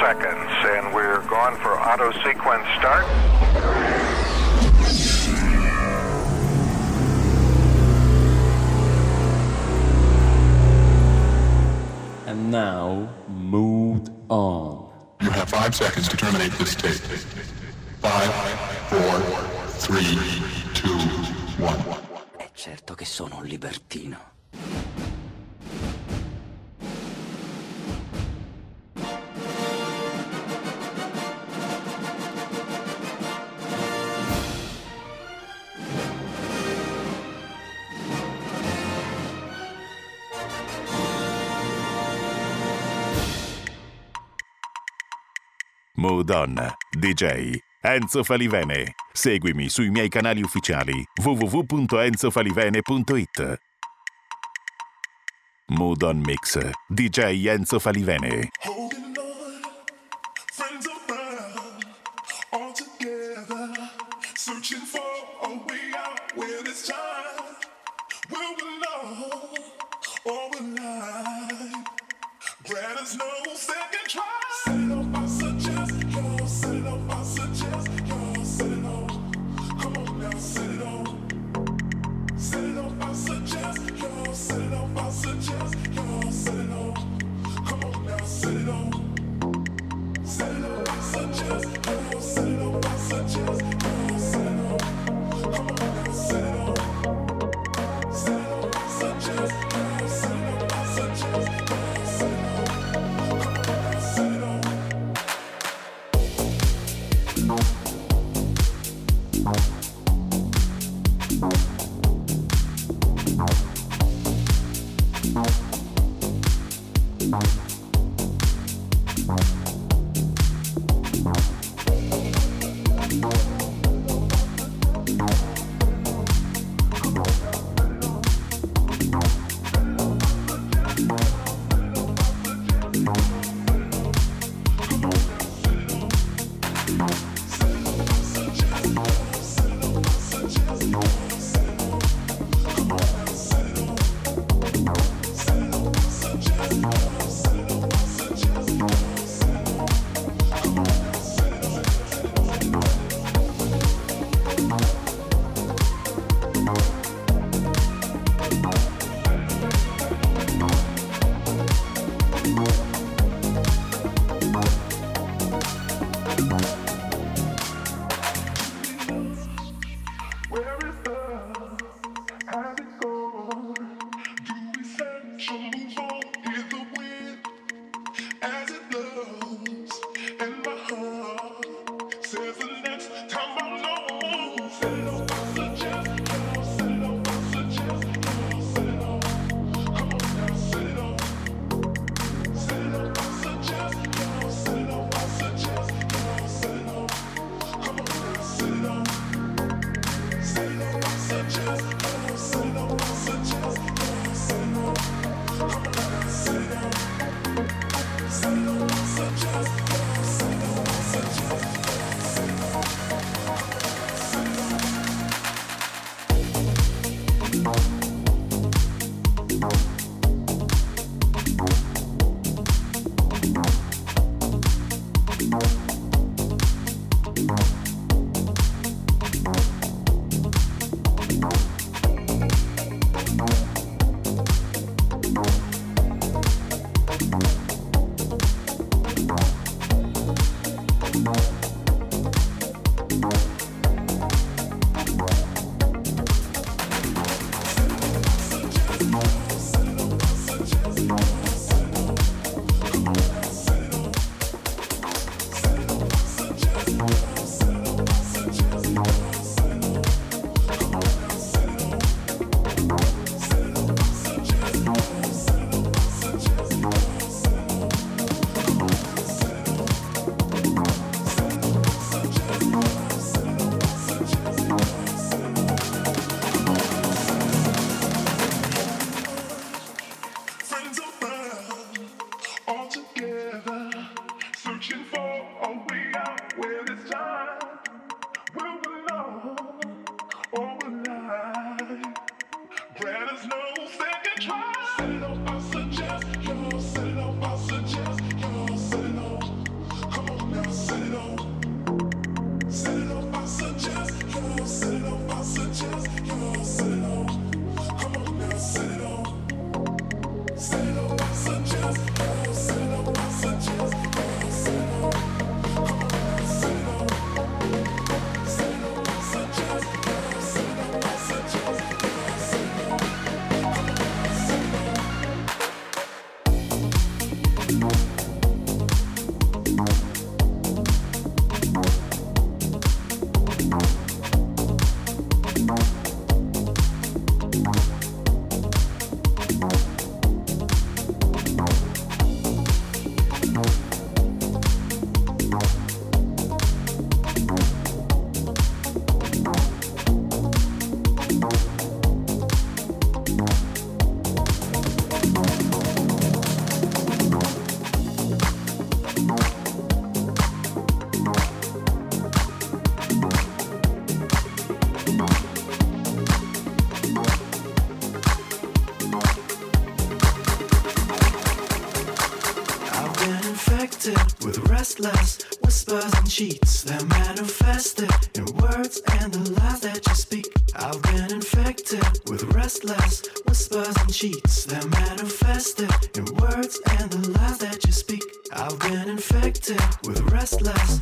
seconds, and we're gone for auto sequence start. And now, Mood On. You have five seconds to terminate this tape. Five, four, three, two, one. È certo che sono un libertino. Don, DJ Enzo Falivene. Seguimi sui miei canali ufficiali www.enzofalivene.it. Mood on Mix, DJ Enzo Falivene. Bye. restless whispers and cheats. that manifested in words and the lies that you speak. I've been infected with restless whispers and cheats. that manifested in words and the lies that you speak. I've been infected with restless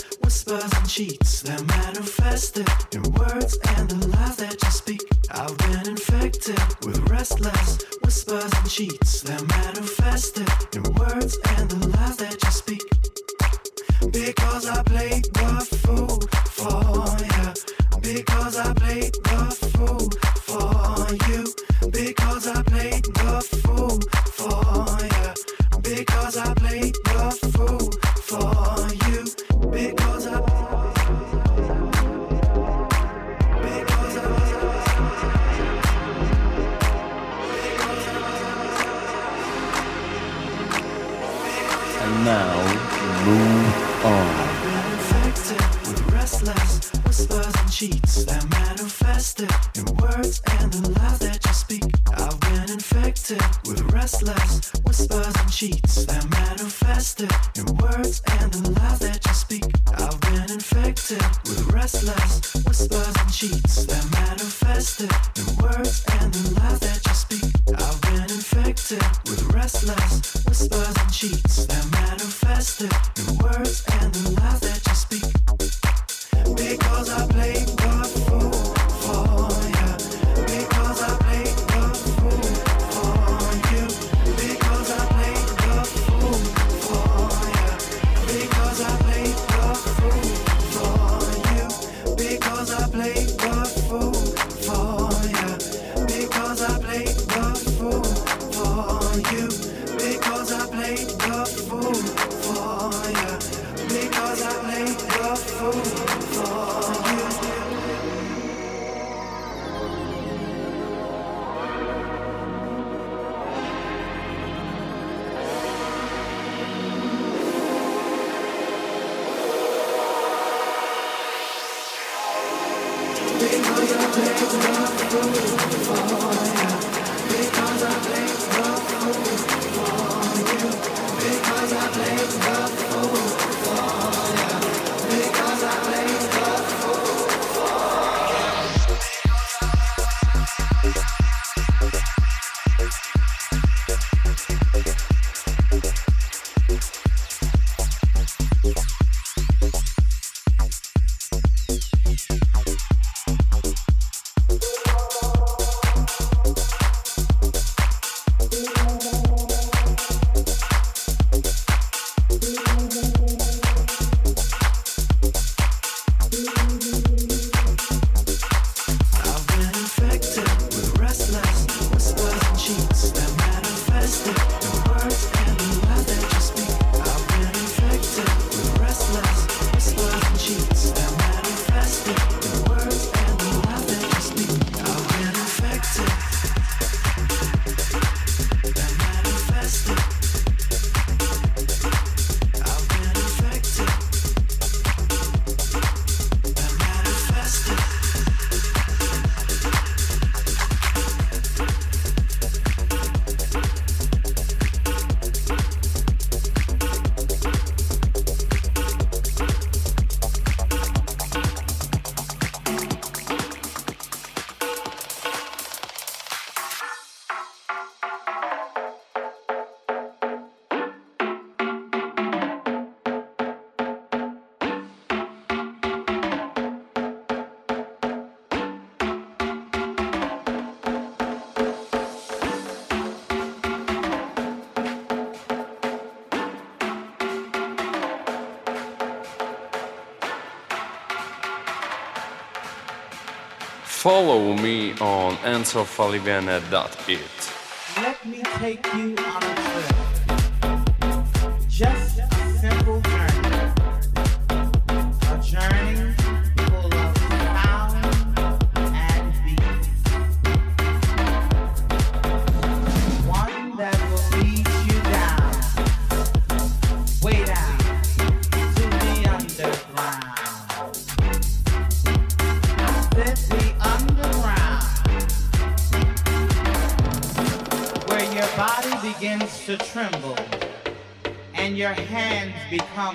Follow me on enzofalivene.it. Let me take you on a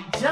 become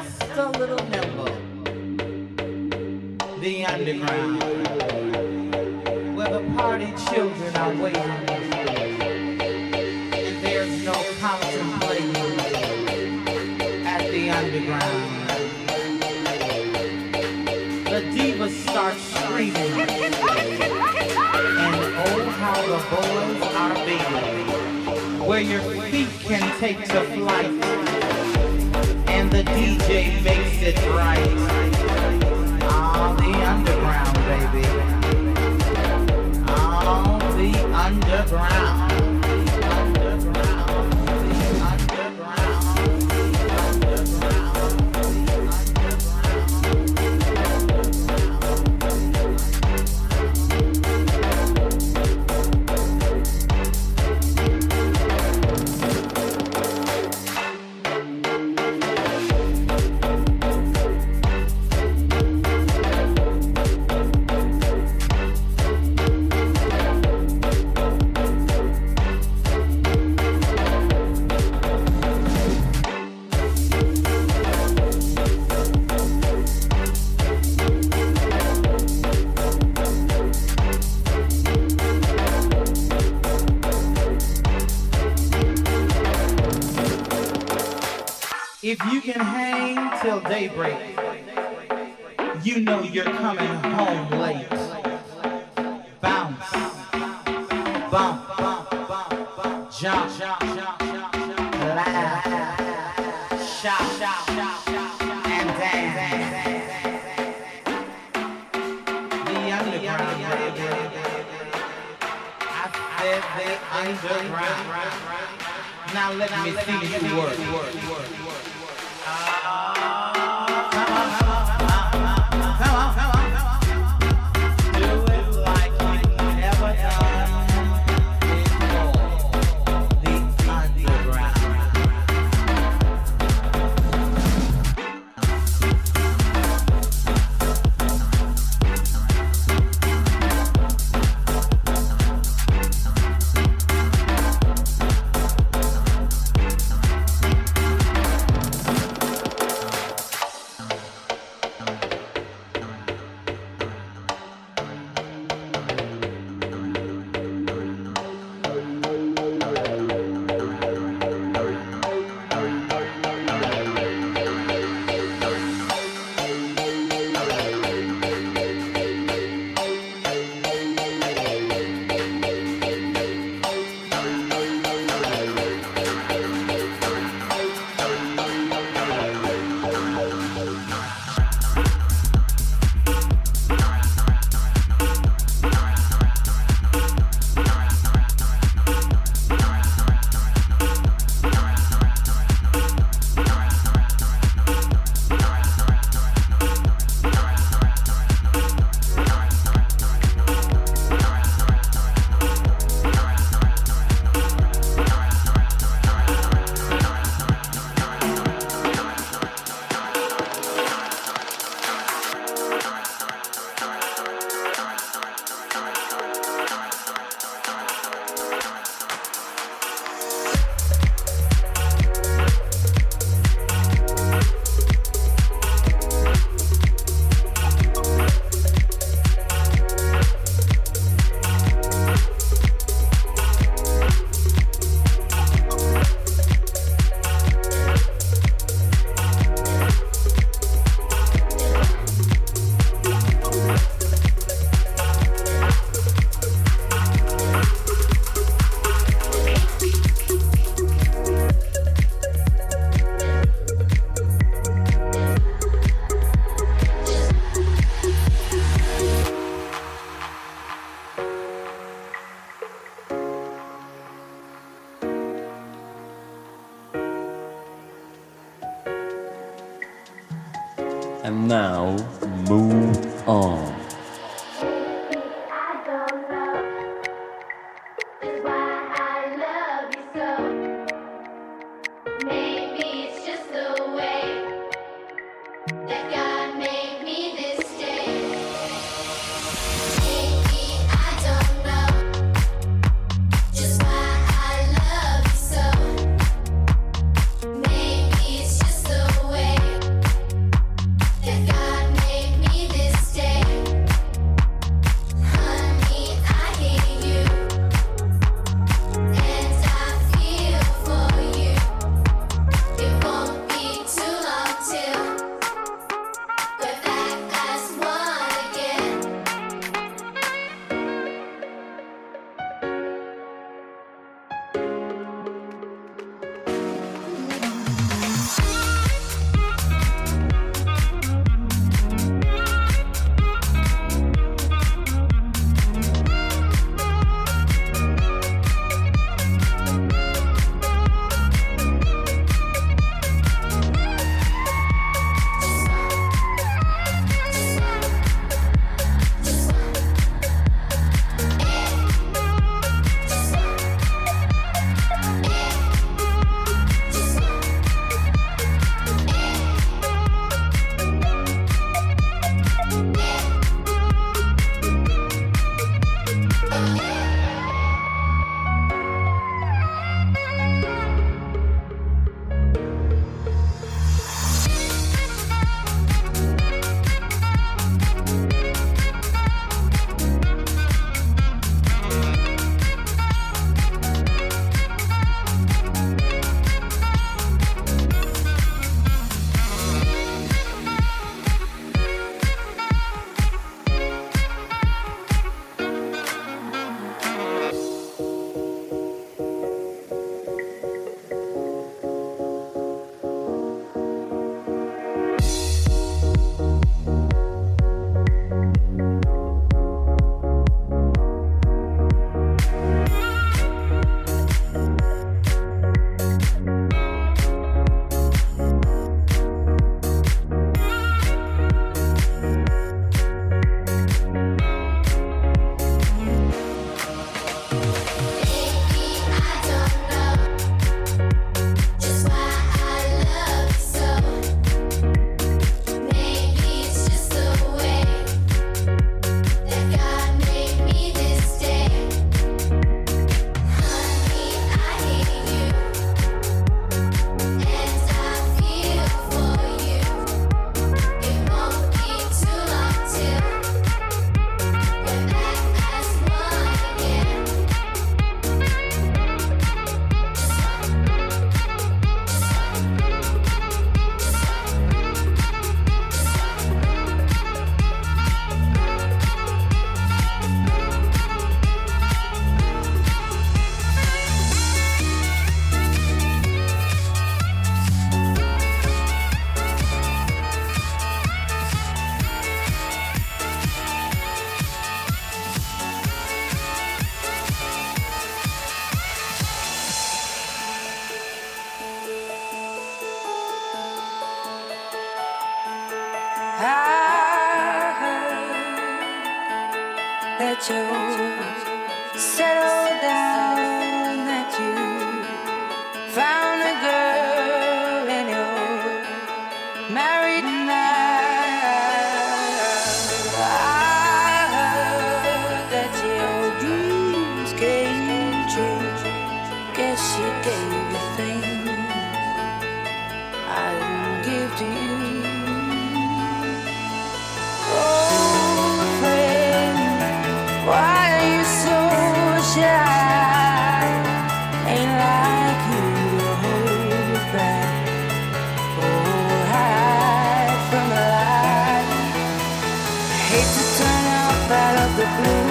Selecta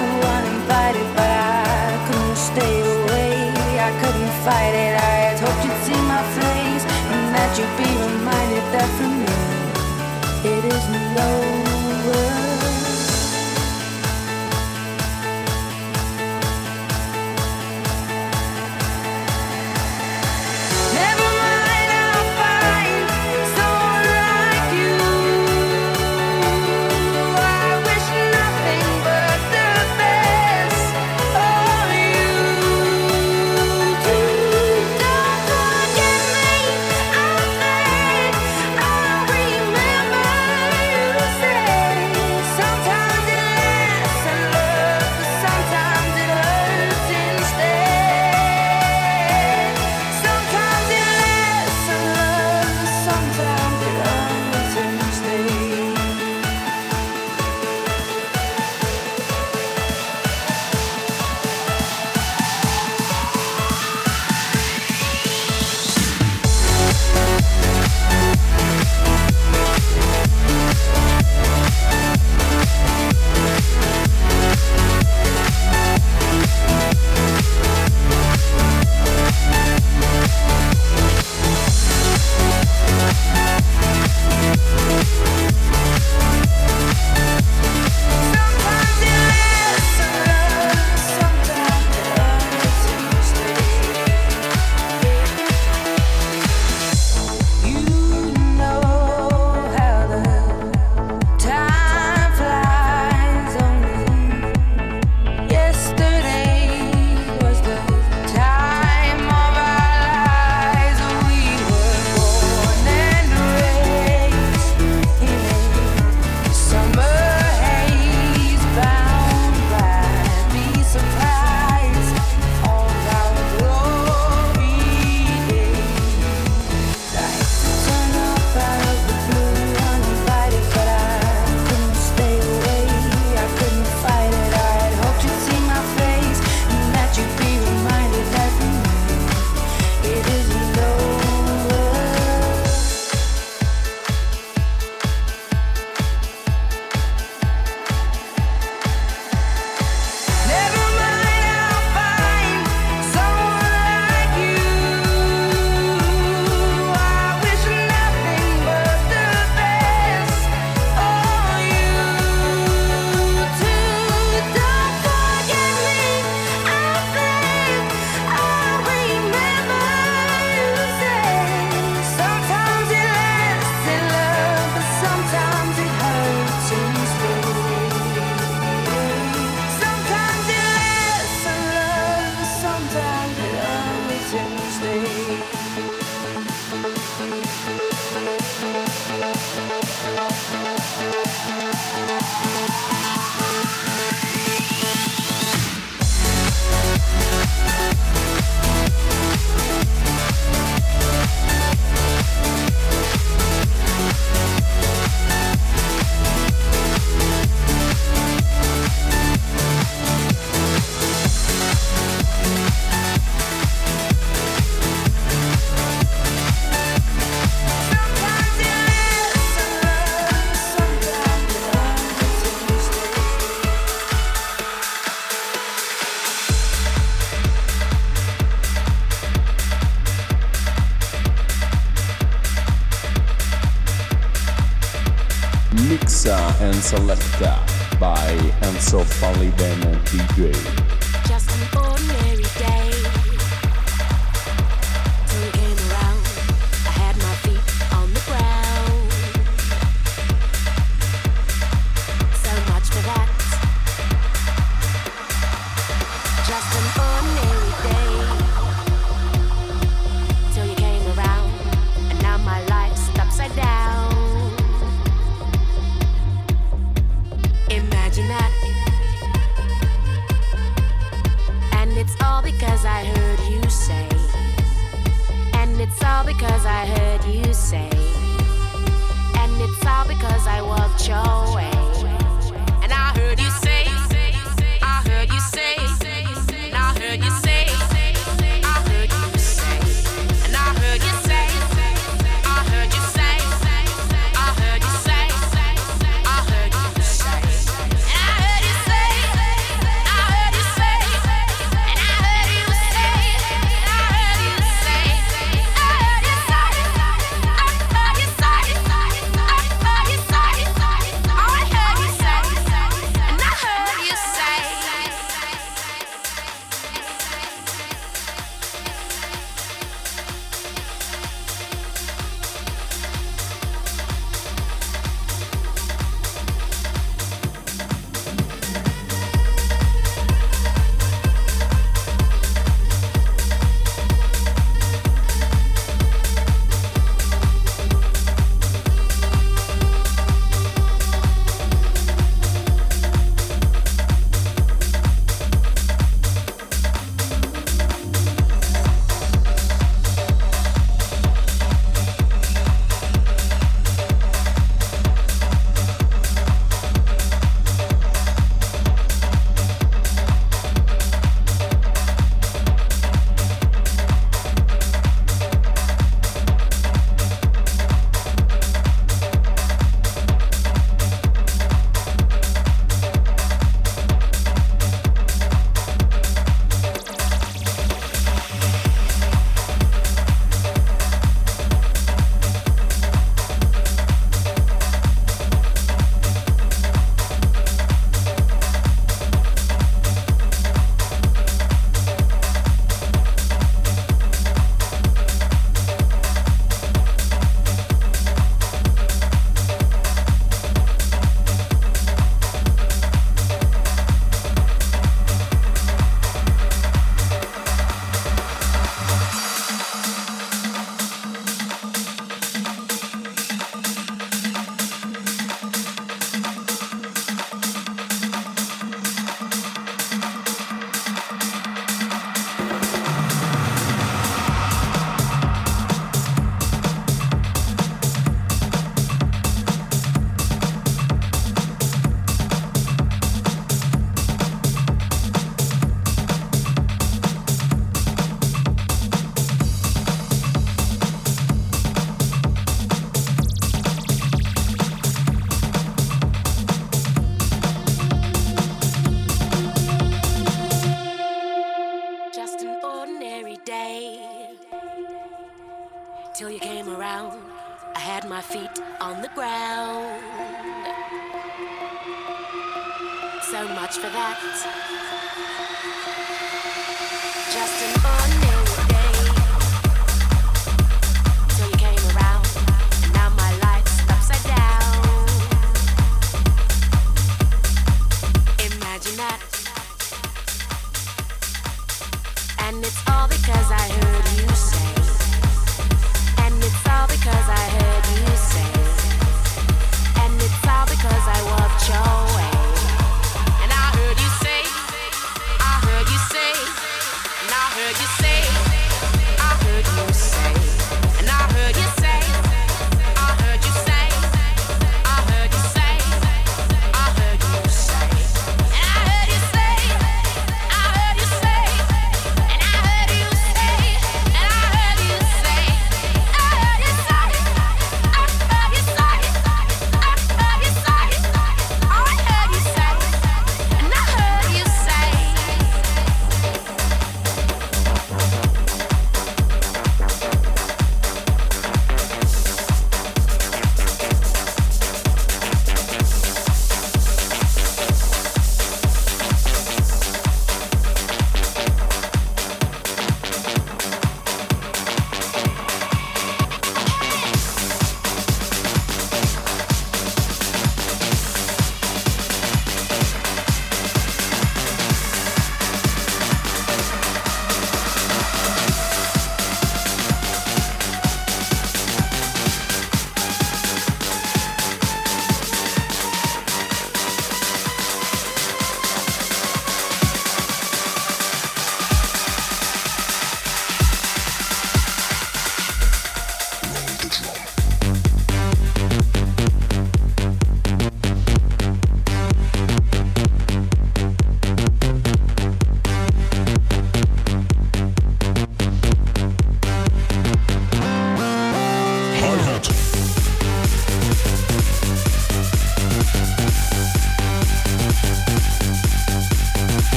DJ.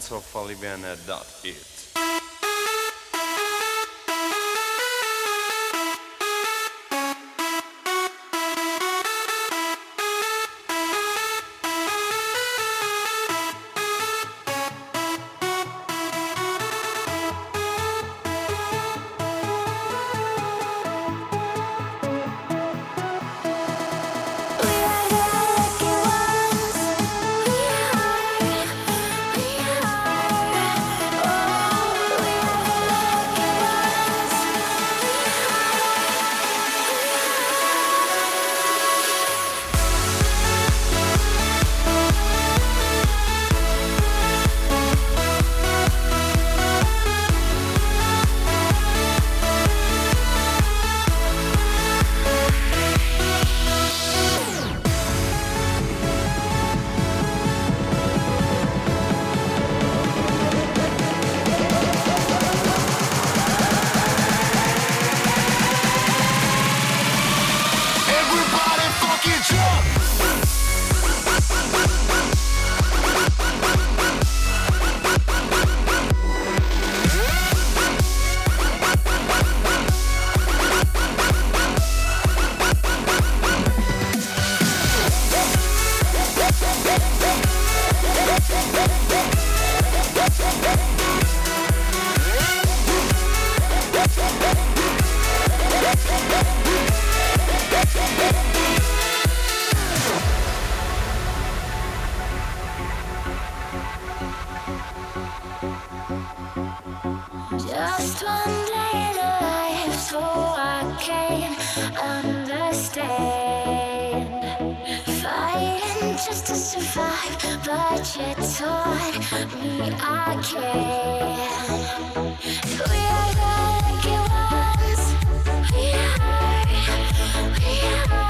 of friendsofoliviana.it. Just one day in life, so I can understand. Fighting just to survive, but you taught me I can. We are the lucky ones. We are. We are.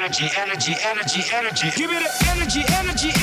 energy, energy, energy, energy. Give me the energy, energy, energy.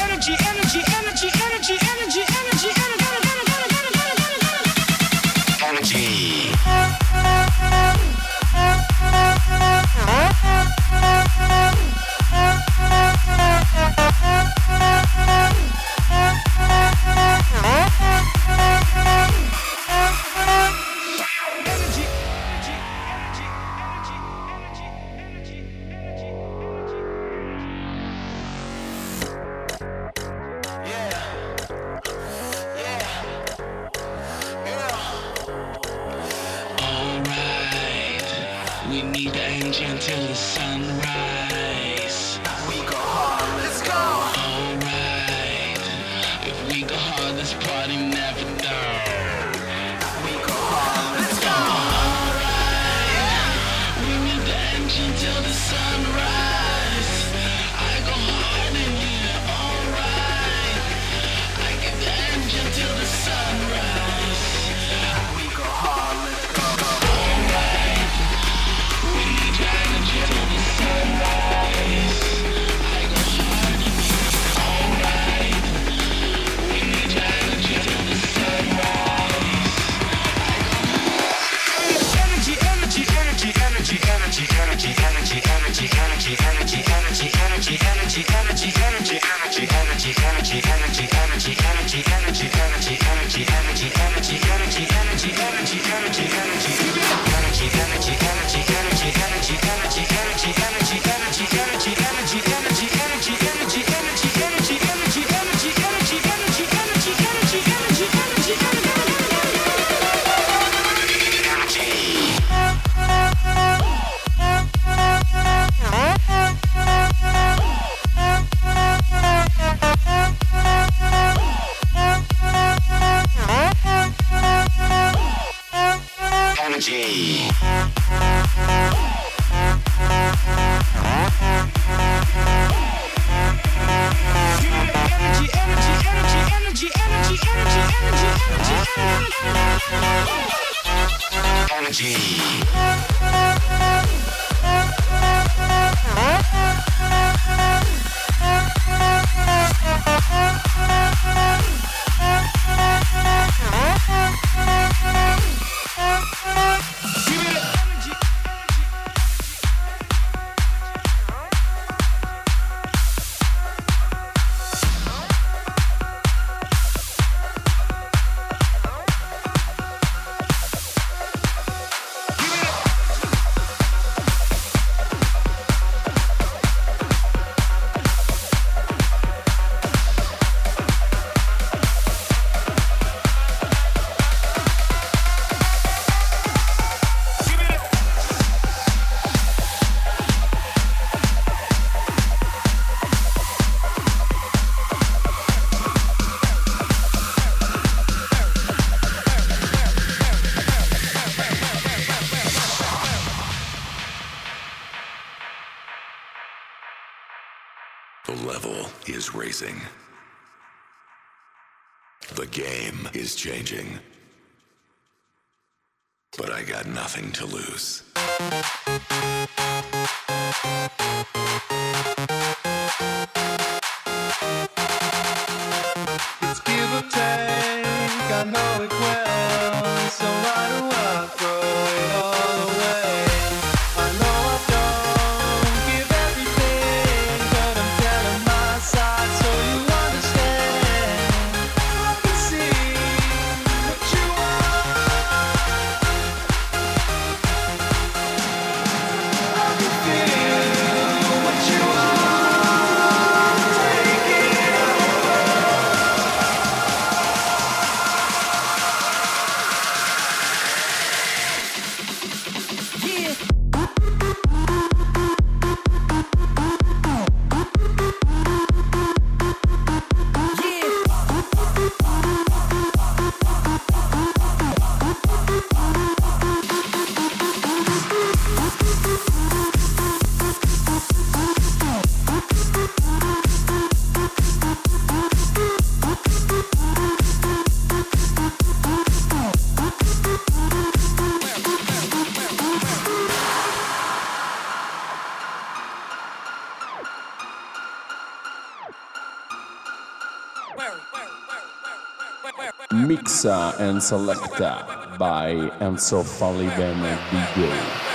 Mixa and Selecta by Enzo Falivene DJ. We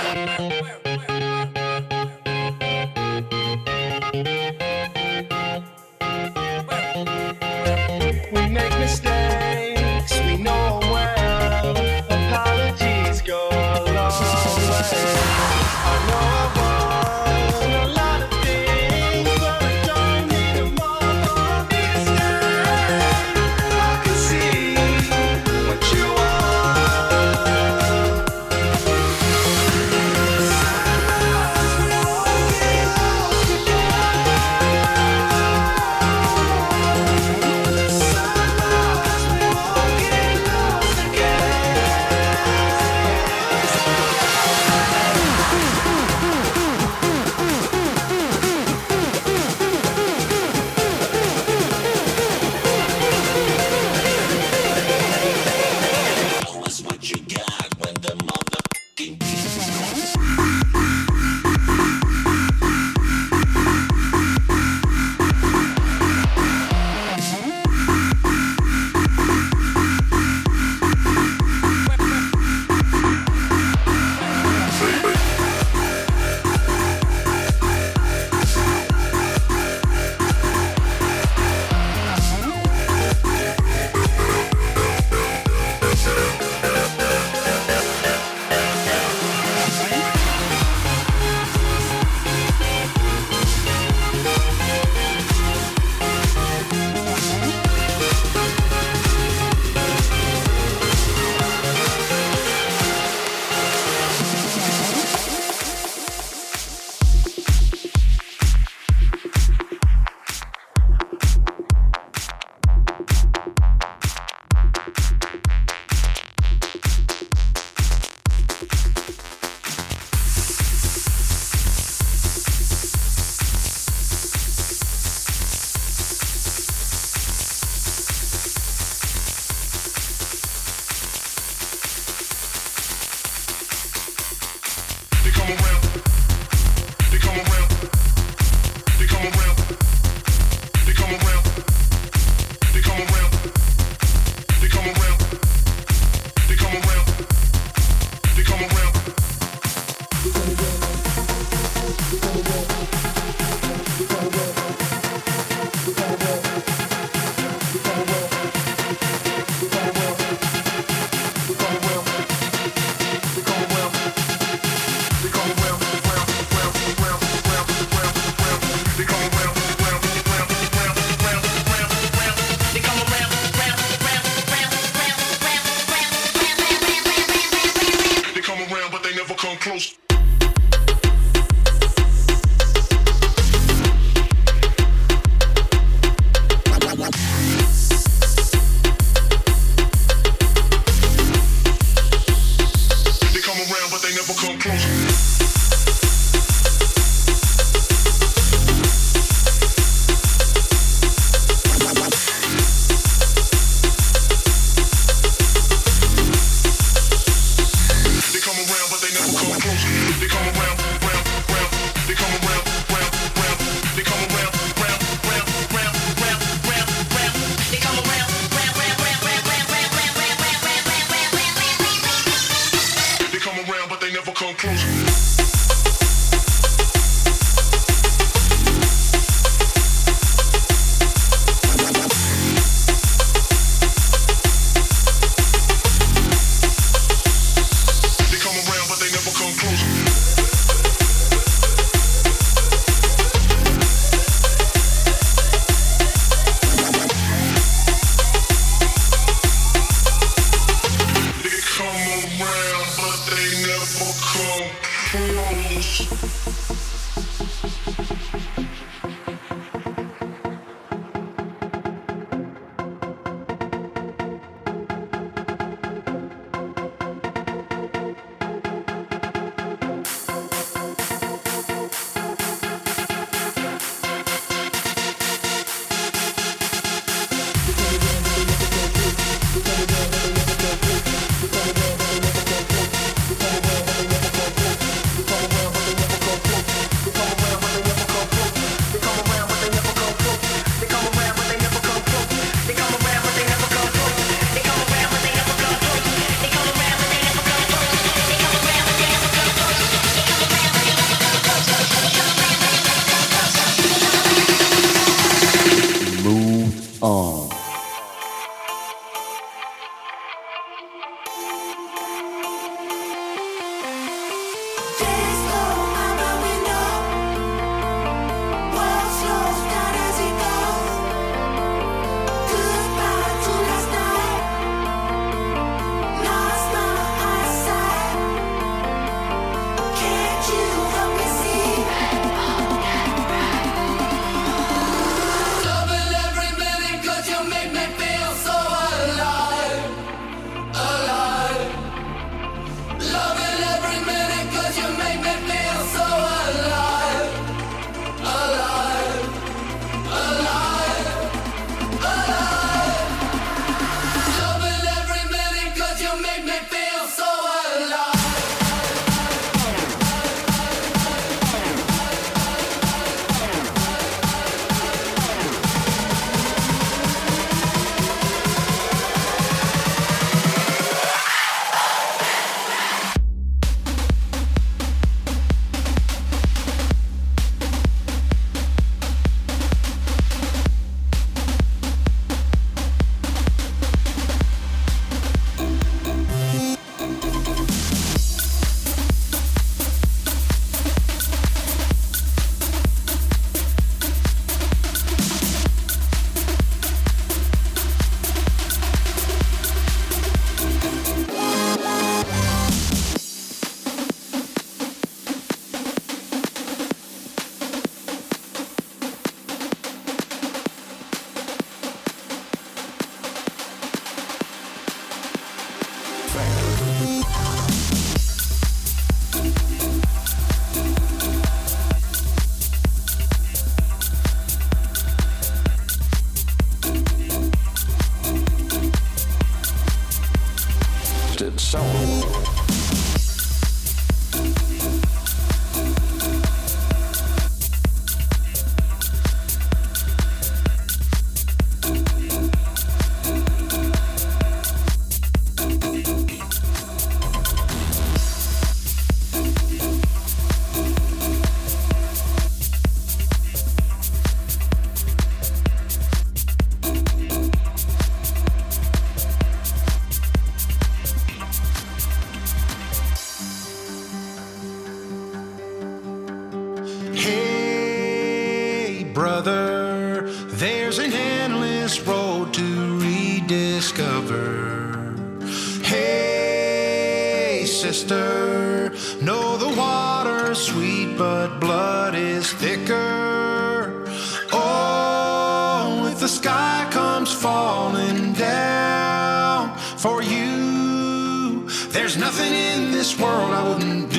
Hey, sister, know the water's sweet, but blood is thicker. Oh, if the sky comes falling down for you, there's nothing in this world I wouldn't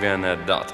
vi that dot.